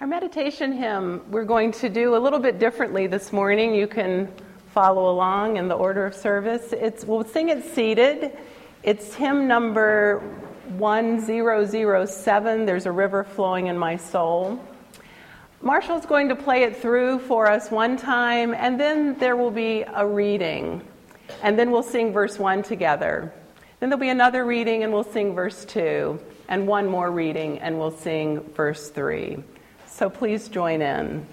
Our meditation hymn, we're going to do a little bit differently this morning. You can follow along in the order of service. It's, we'll sing it seated. It's hymn number 1007, There's a River Flowing in My Soul. Marshall's going to play it through for us one time, and then there will be a reading. And then we'll sing verse 1 together. Then there'll be another reading, and we'll sing verse 2, and one more reading, and we'll sing verse 3. So please join in.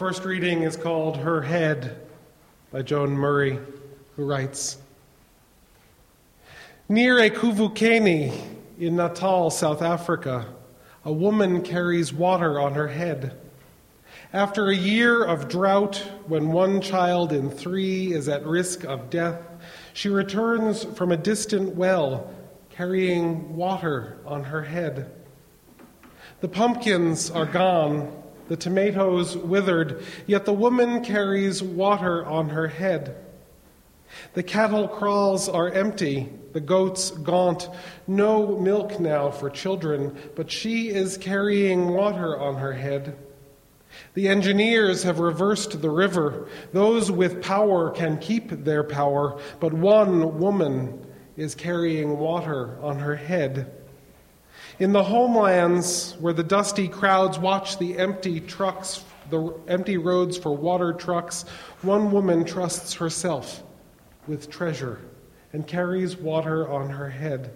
First reading is called Her Head by Joan Murray, who writes Near Ekuvukeni in Natal, South Africa, a woman carries water on her head. After a year of drought, when one child in three is at risk of death, she returns from a distant well carrying water on her head. The pumpkins are gone the tomatoes withered, yet the woman carries water on her head. The cattle kraals are empty, the goats gaunt. No milk now for children, but she is carrying water on her head. The engineers have reversed the river. Those with power can keep their power, but one woman is carrying water on her head. In the homelands where the dusty crowds watch the empty trucks, the empty roads for water trucks, one woman trusts herself with treasure and carries water on her head.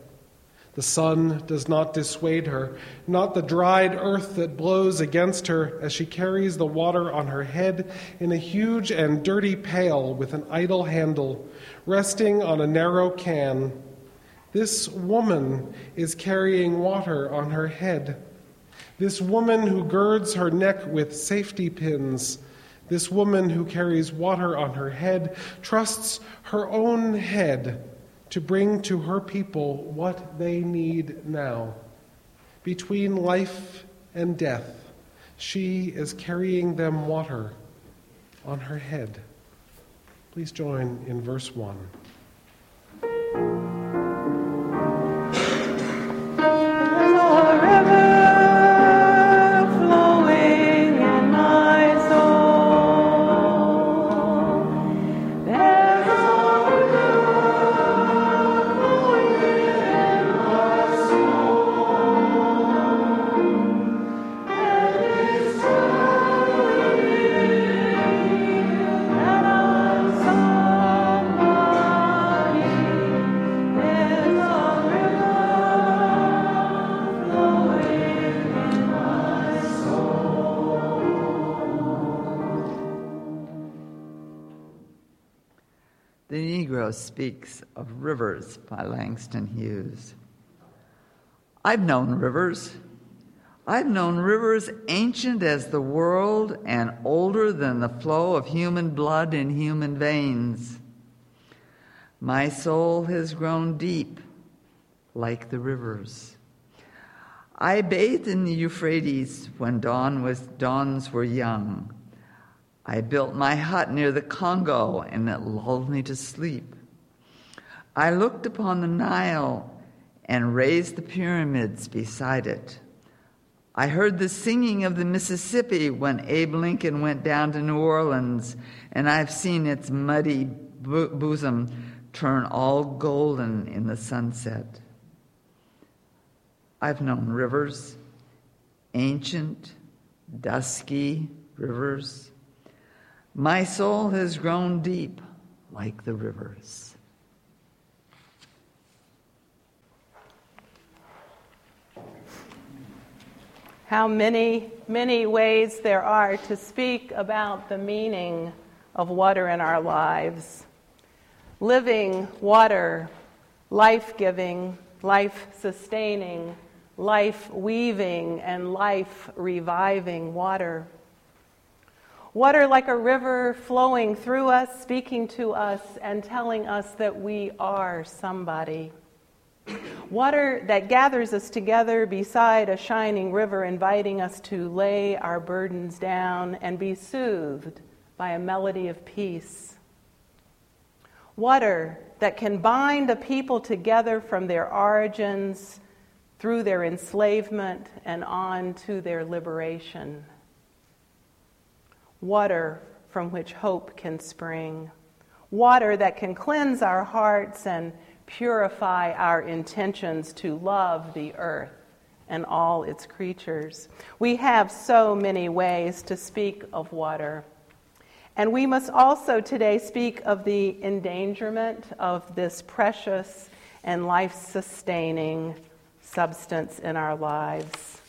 The sun does not dissuade her, not the dried earth that blows against her as she carries the water on her head in a huge and dirty pail with an idle handle, resting on a narrow can this woman is carrying water on her head. This woman who girds her neck with safety pins. This woman who carries water on her head trusts her own head to bring to her people what they need now. Between life and death, she is carrying them water on her head. Please join in verse 1. Speaks of rivers by Langston Hughes. I've known rivers. I've known rivers ancient as the world and older than the flow of human blood in human veins. My soul has grown deep like the rivers. I bathed in the Euphrates when dawn was, dawns were young. I built my hut near the Congo and it lulled me to sleep. I looked upon the Nile and raised the pyramids beside it. I heard the singing of the Mississippi when Abe Lincoln went down to New Orleans, and I've seen its muddy bo- bosom turn all golden in the sunset. I've known rivers, ancient, dusky rivers. My soul has grown deep like the rivers. How many, many ways there are to speak about the meaning of water in our lives. Living water, life giving, life sustaining, life weaving, and life reviving water. Water like a river flowing through us, speaking to us, and telling us that we are somebody. Water that gathers us together beside a shining river, inviting us to lay our burdens down and be soothed by a melody of peace. Water that can bind a people together from their origins through their enslavement and on to their liberation. Water from which hope can spring. Water that can cleanse our hearts and purify our intentions to love the earth and all its creatures. We have so many ways to speak of water. And we must also today speak of the endangerment of this precious and life sustaining substance in our lives.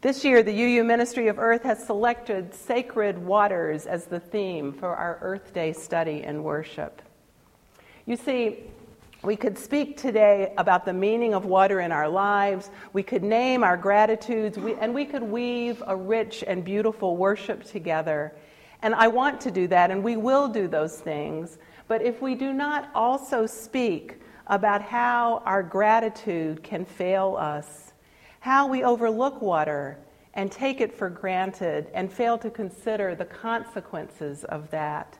This year, the UU Ministry of Earth has selected sacred waters as the theme for our Earth Day study and worship. You see, we could speak today about the meaning of water in our lives. We could name our gratitudes, and we could weave a rich and beautiful worship together. And I want to do that, and we will do those things. But if we do not also speak about how our gratitude can fail us, how we overlook water and take it for granted and fail to consider the consequences of that,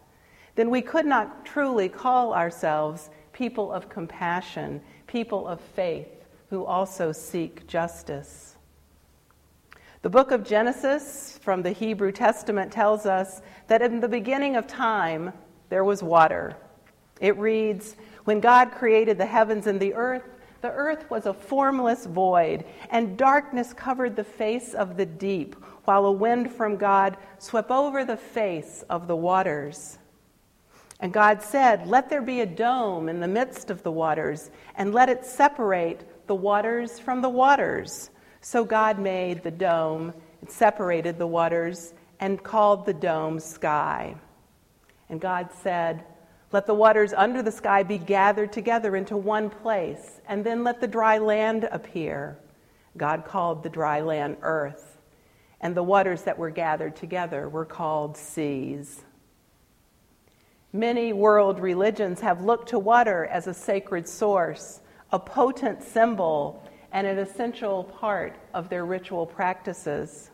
then we could not truly call ourselves people of compassion, people of faith who also seek justice. The book of Genesis from the Hebrew Testament tells us that in the beginning of time there was water. It reads, When God created the heavens and the earth, the earth was a formless void, and darkness covered the face of the deep, while a wind from God swept over the face of the waters. And God said, Let there be a dome in the midst of the waters, and let it separate the waters from the waters. So God made the dome, it separated the waters, and called the dome sky. And God said, Let the waters under the sky be gathered together into one place, and then let the dry land appear. God called the dry land earth, and the waters that were gathered together were called seas. Many world religions have looked to water as a sacred source, a potent symbol, and an essential part of their ritual practices.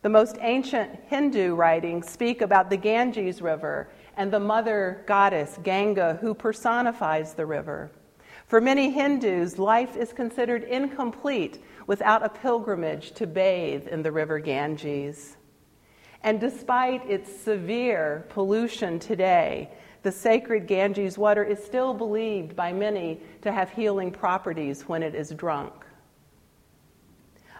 The most ancient Hindu writings speak about the Ganges River and the mother goddess Ganga, who personifies the river. For many Hindus, life is considered incomplete without a pilgrimage to bathe in the river Ganges. And despite its severe pollution today, the sacred Ganges water is still believed by many to have healing properties when it is drunk.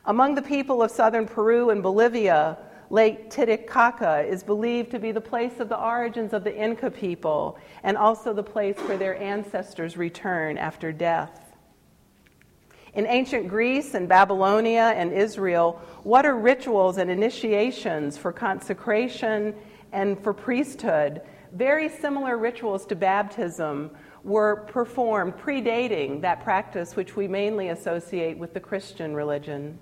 Among the people of southern Peru and Bolivia, Lake Titicaca is believed to be the place of the origins of the Inca people and also the place where their ancestors return after death. In ancient Greece and Babylonia and Israel, what are rituals and initiations for consecration and for priesthood, very similar rituals to baptism, were performed predating that practice which we mainly associate with the Christian religion.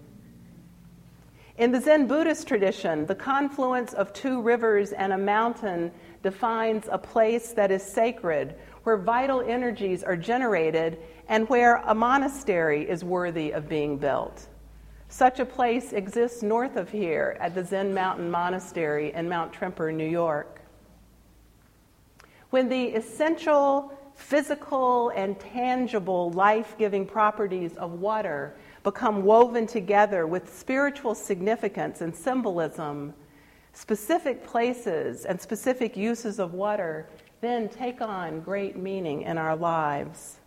In the Zen Buddhist tradition, the confluence of two rivers and a mountain defines a place that is sacred, where vital energies are generated and where a monastery is worthy of being built. Such a place exists north of here at the Zen Mountain Monastery in Mount Tremper, New York. When the essential physical and tangible life giving properties of water become woven together with spiritual significance and symbolism, specific places and specific uses of water then take on great meaning in our lives.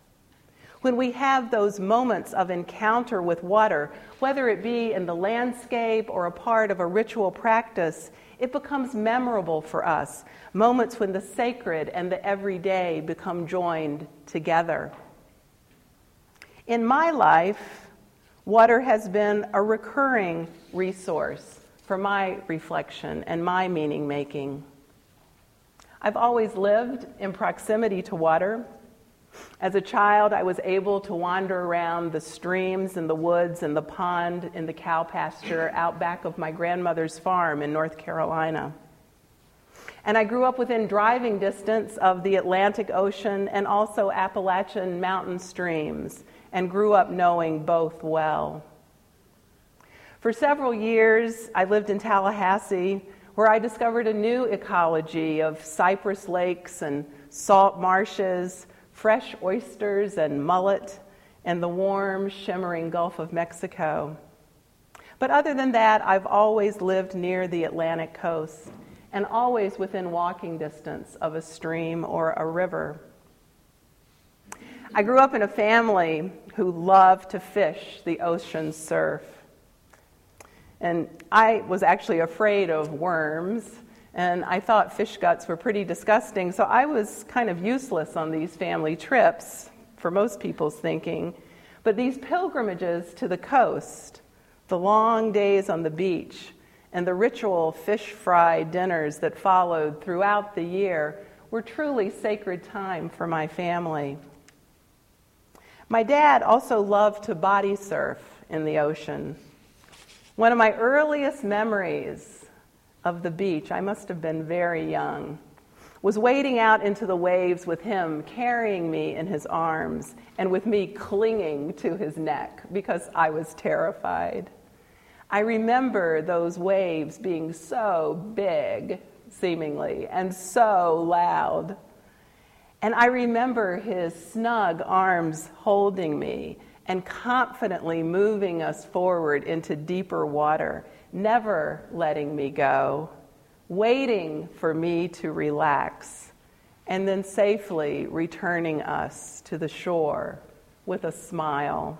When we have those moments of encounter with water, whether it be in the landscape or a part of a ritual practice, it becomes memorable for us. Moments when the sacred and the everyday become joined together. In my life, Water has been a recurring resource for my reflection and my meaning making. I've always lived in proximity to water. As a child, I was able to wander around the streams and the woods and the pond in the cow pasture out back of my grandmother's farm in North Carolina. And I grew up within driving distance of the Atlantic Ocean and also Appalachian mountain streams, and grew up knowing both well. For several years, I lived in Tallahassee, where I discovered a new ecology of cypress lakes and salt marshes, fresh oysters and mullet, and the warm, shimmering Gulf of Mexico. But other than that, I've always lived near the Atlantic coast and always within walking distance of a stream or a river. I grew up in a family who loved to fish the ocean surf. And I was actually afraid of worms, and I thought fish guts were pretty disgusting, so I was kind of useless on these family trips, for most people's thinking. But these pilgrimages to the coast, the long days on the beach, and the ritual fish fry dinners that followed throughout the year were truly sacred time for my family. My dad also loved to body surf in the ocean. One of my earliest memories of the beach, I must have been very young, was wading out into the waves with him carrying me in his arms and with me clinging to his neck because I was terrified. I remember those waves being so big, seemingly, and so loud. And I remember his snug arms holding me and confidently moving us forward into deeper water, never letting me go, waiting for me to relax, and then safely returning us to the shore with a smile.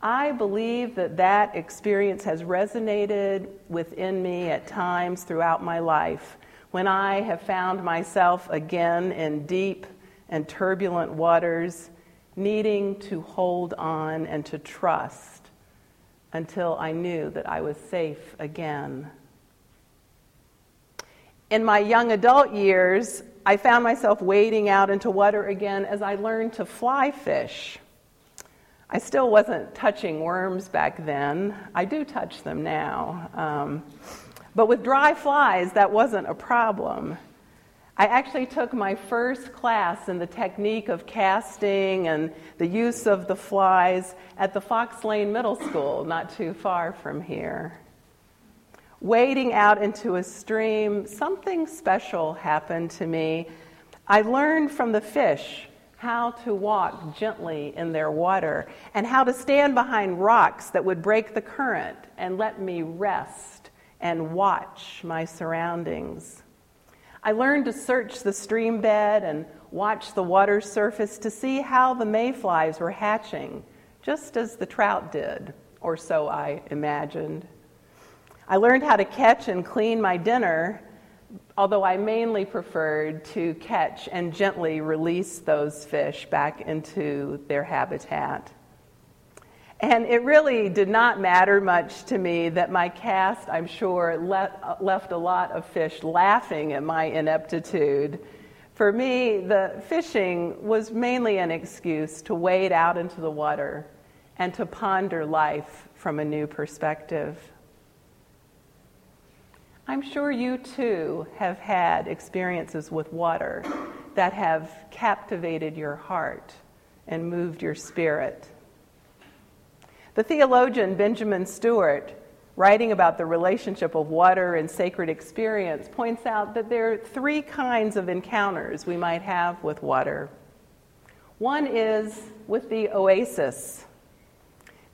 I believe that that experience has resonated within me at times throughout my life when I have found myself again in deep and turbulent waters, needing to hold on and to trust until I knew that I was safe again. In my young adult years, I found myself wading out into water again as I learned to fly fish. I still wasn't touching worms back then. I do touch them now. Um, but with dry flies, that wasn't a problem. I actually took my first class in the technique of casting and the use of the flies at the Fox Lane Middle School, not too far from here. Wading out into a stream, something special happened to me. I learned from the fish how to walk gently in their water, and how to stand behind rocks that would break the current and let me rest and watch my surroundings. I learned to search the stream bed and watch the water surface to see how the mayflies were hatching, just as the trout did, or so I imagined. I learned how to catch and clean my dinner although I mainly preferred to catch and gently release those fish back into their habitat. And it really did not matter much to me that my cast, I'm sure, le- left a lot of fish laughing at my ineptitude. For me, the fishing was mainly an excuse to wade out into the water and to ponder life from a new perspective. I'm sure you too have had experiences with water that have captivated your heart and moved your spirit. The theologian Benjamin Stewart, writing about the relationship of water and sacred experience, points out that there are three kinds of encounters we might have with water. One is with the oasis.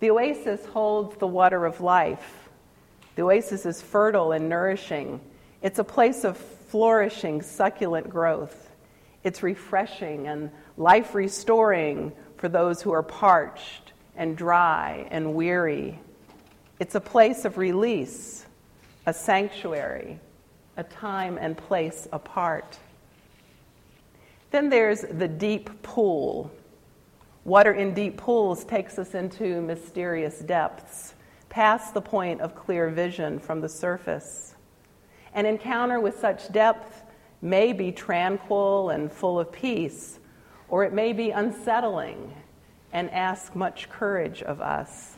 The oasis holds the water of life the oasis is fertile and nourishing. It's a place of flourishing, succulent growth. It's refreshing and life restoring for those who are parched and dry and weary. It's a place of release, a sanctuary, a time and place apart. Then there's the deep pool. Water in deep pools takes us into mysterious depths, past the point of clear vision from the surface. An encounter with such depth may be tranquil and full of peace, or it may be unsettling and ask much courage of us.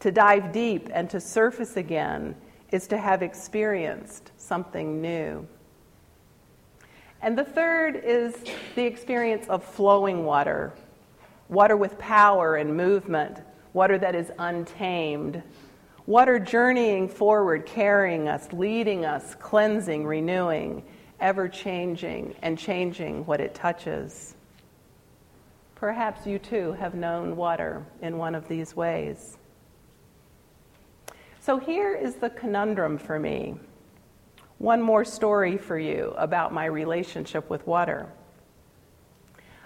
To dive deep and to surface again is to have experienced something new. And the third is the experience of flowing water water with power and movement, water that is untamed, water journeying forward, carrying us, leading us, cleansing, renewing, ever changing, and changing what it touches. Perhaps you too have known water in one of these ways. So here is the conundrum for me. One more story for you about my relationship with water.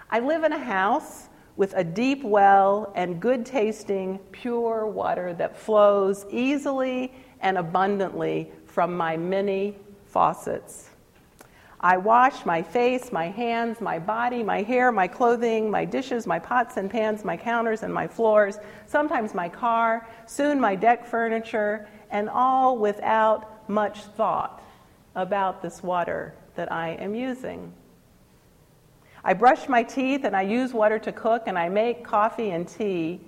I live in a house with a deep well and good tasting, pure water that flows easily and abundantly from my many faucets. I wash my face, my hands, my body, my hair, my clothing, my dishes, my pots and pans, my counters and my floors, sometimes my car, soon my deck furniture, and all without much thought about this water that I am using. I brush my teeth and I use water to cook and I make coffee and tea,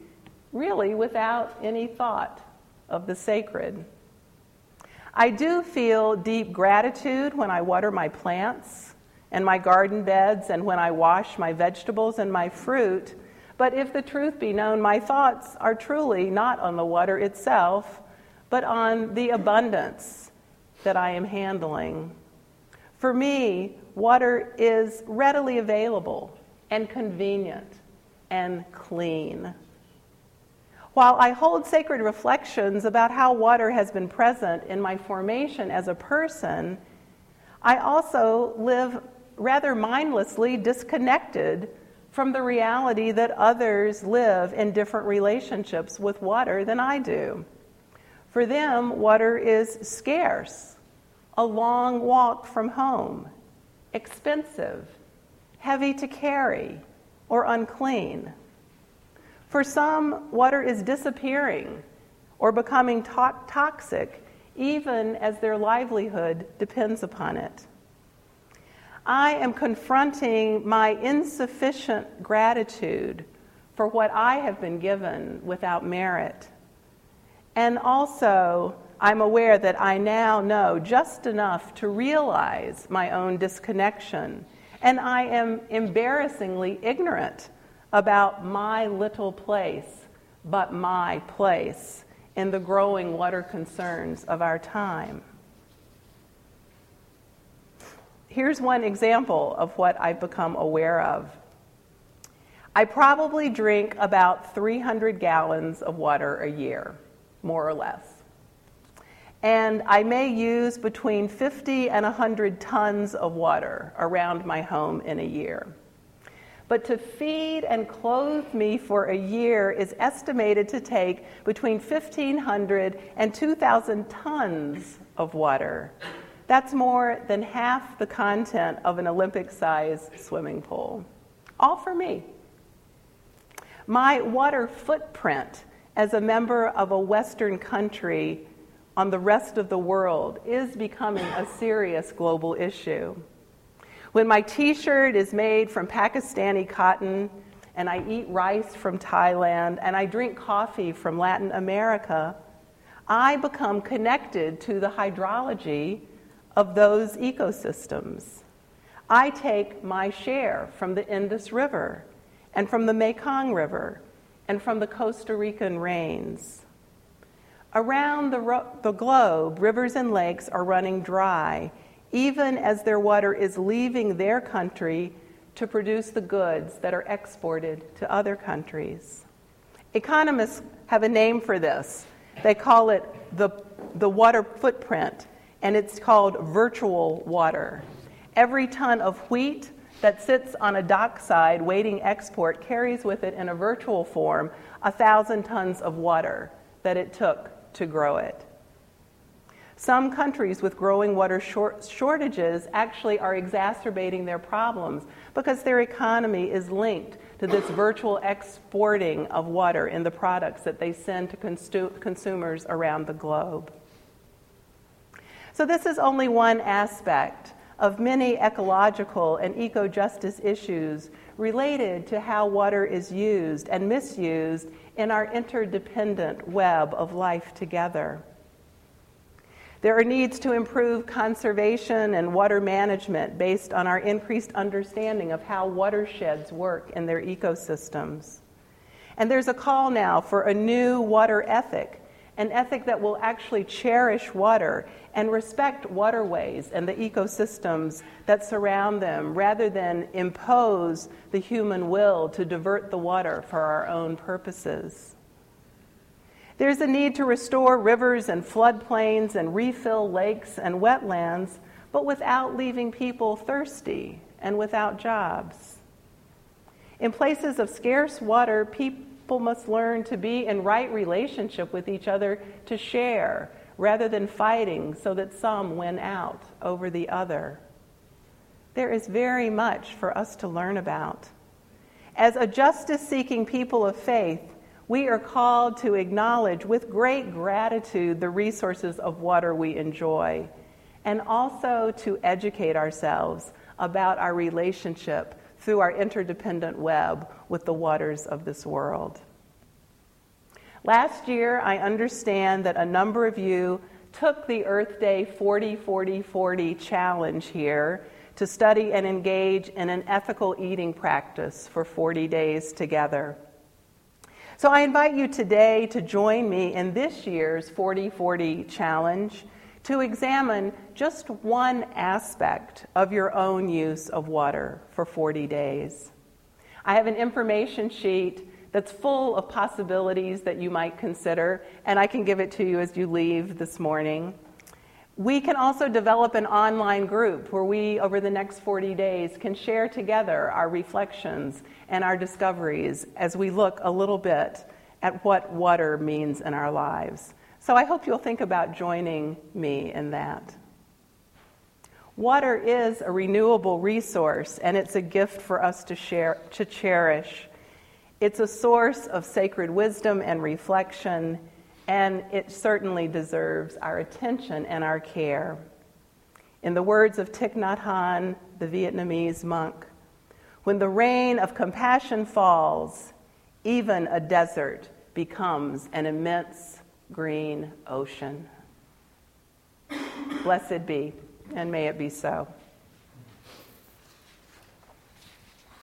really without any thought of the sacred. I do feel deep gratitude when I water my plants and my garden beds and when I wash my vegetables and my fruit. But if the truth be known, my thoughts are truly not on the water itself, but on the abundance that I am handling. For me, water is readily available and convenient and clean. While I hold sacred reflections about how water has been present in my formation as a person, I also live rather mindlessly disconnected from the reality that others live in different relationships with water than I do. For them, water is scarce, a long walk from home, expensive, heavy to carry, or unclean. For some, water is disappearing or becoming to- toxic, even as their livelihood depends upon it. I am confronting my insufficient gratitude for what I have been given without merit. And also, I'm aware that I now know just enough to realize my own disconnection, and I am embarrassingly ignorant about my little place, but my place in the growing water concerns of our time. Here's one example of what I've become aware of. I probably drink about 300 gallons of water a year, more or less. And I may use between 50 and 100 tons of water around my home in a year. But to feed and clothe me for a year is estimated to take between 1,500 and 2,000 tons of water. That's more than half the content of an Olympic sized swimming pool. All for me. My water footprint as a member of a Western country on the rest of the world is becoming a serious global issue. When my t shirt is made from Pakistani cotton, and I eat rice from Thailand, and I drink coffee from Latin America, I become connected to the hydrology of those ecosystems. I take my share from the Indus River, and from the Mekong River, and from the Costa Rican rains. Around the, ro- the globe, rivers and lakes are running dry even as their water is leaving their country to produce the goods that are exported to other countries. Economists have a name for this. They call it the, the water footprint, and it's called virtual water. Every ton of wheat that sits on a dockside waiting export carries with it in a virtual form a thousand tons of water that it took to grow it. Some countries with growing water short- shortages actually are exacerbating their problems because their economy is linked to this virtual exporting of water in the products that they send to consu- consumers around the globe. So, this is only one aspect of many ecological and eco justice issues related to how water is used and misused in our interdependent web of life together. There are needs to improve conservation and water management based on our increased understanding of how watersheds work in their ecosystems. And there's a call now for a new water ethic, an ethic that will actually cherish water and respect waterways and the ecosystems that surround them rather than impose the human will to divert the water for our own purposes. There's a need to restore rivers and floodplains and refill lakes and wetlands, but without leaving people thirsty and without jobs. In places of scarce water, people must learn to be in right relationship with each other to share rather than fighting so that some win out over the other. There is very much for us to learn about. As a justice seeking people of faith, we are called to acknowledge with great gratitude the resources of water we enjoy, and also to educate ourselves about our relationship through our interdependent web with the waters of this world. Last year, I understand that a number of you took the Earth Day 40 40 40 challenge here to study and engage in an ethical eating practice for 40 days together. So I invite you today to join me in this year's 40 40 challenge to examine just one aspect of your own use of water for 40 days. I have an information sheet that's full of possibilities that you might consider, and I can give it to you as you leave this morning. We can also develop an online group where we, over the next 40 days, can share together our reflections and our discoveries as we look a little bit at what water means in our lives. So I hope you'll think about joining me in that. Water is a renewable resource and it's a gift for us to share to cherish. It's a source of sacred wisdom and reflection and it certainly deserves our attention and our care. In the words of Thich Nhat Hanh, the Vietnamese monk, when the rain of compassion falls, even a desert becomes an immense green ocean. Blessed be, and may it be so.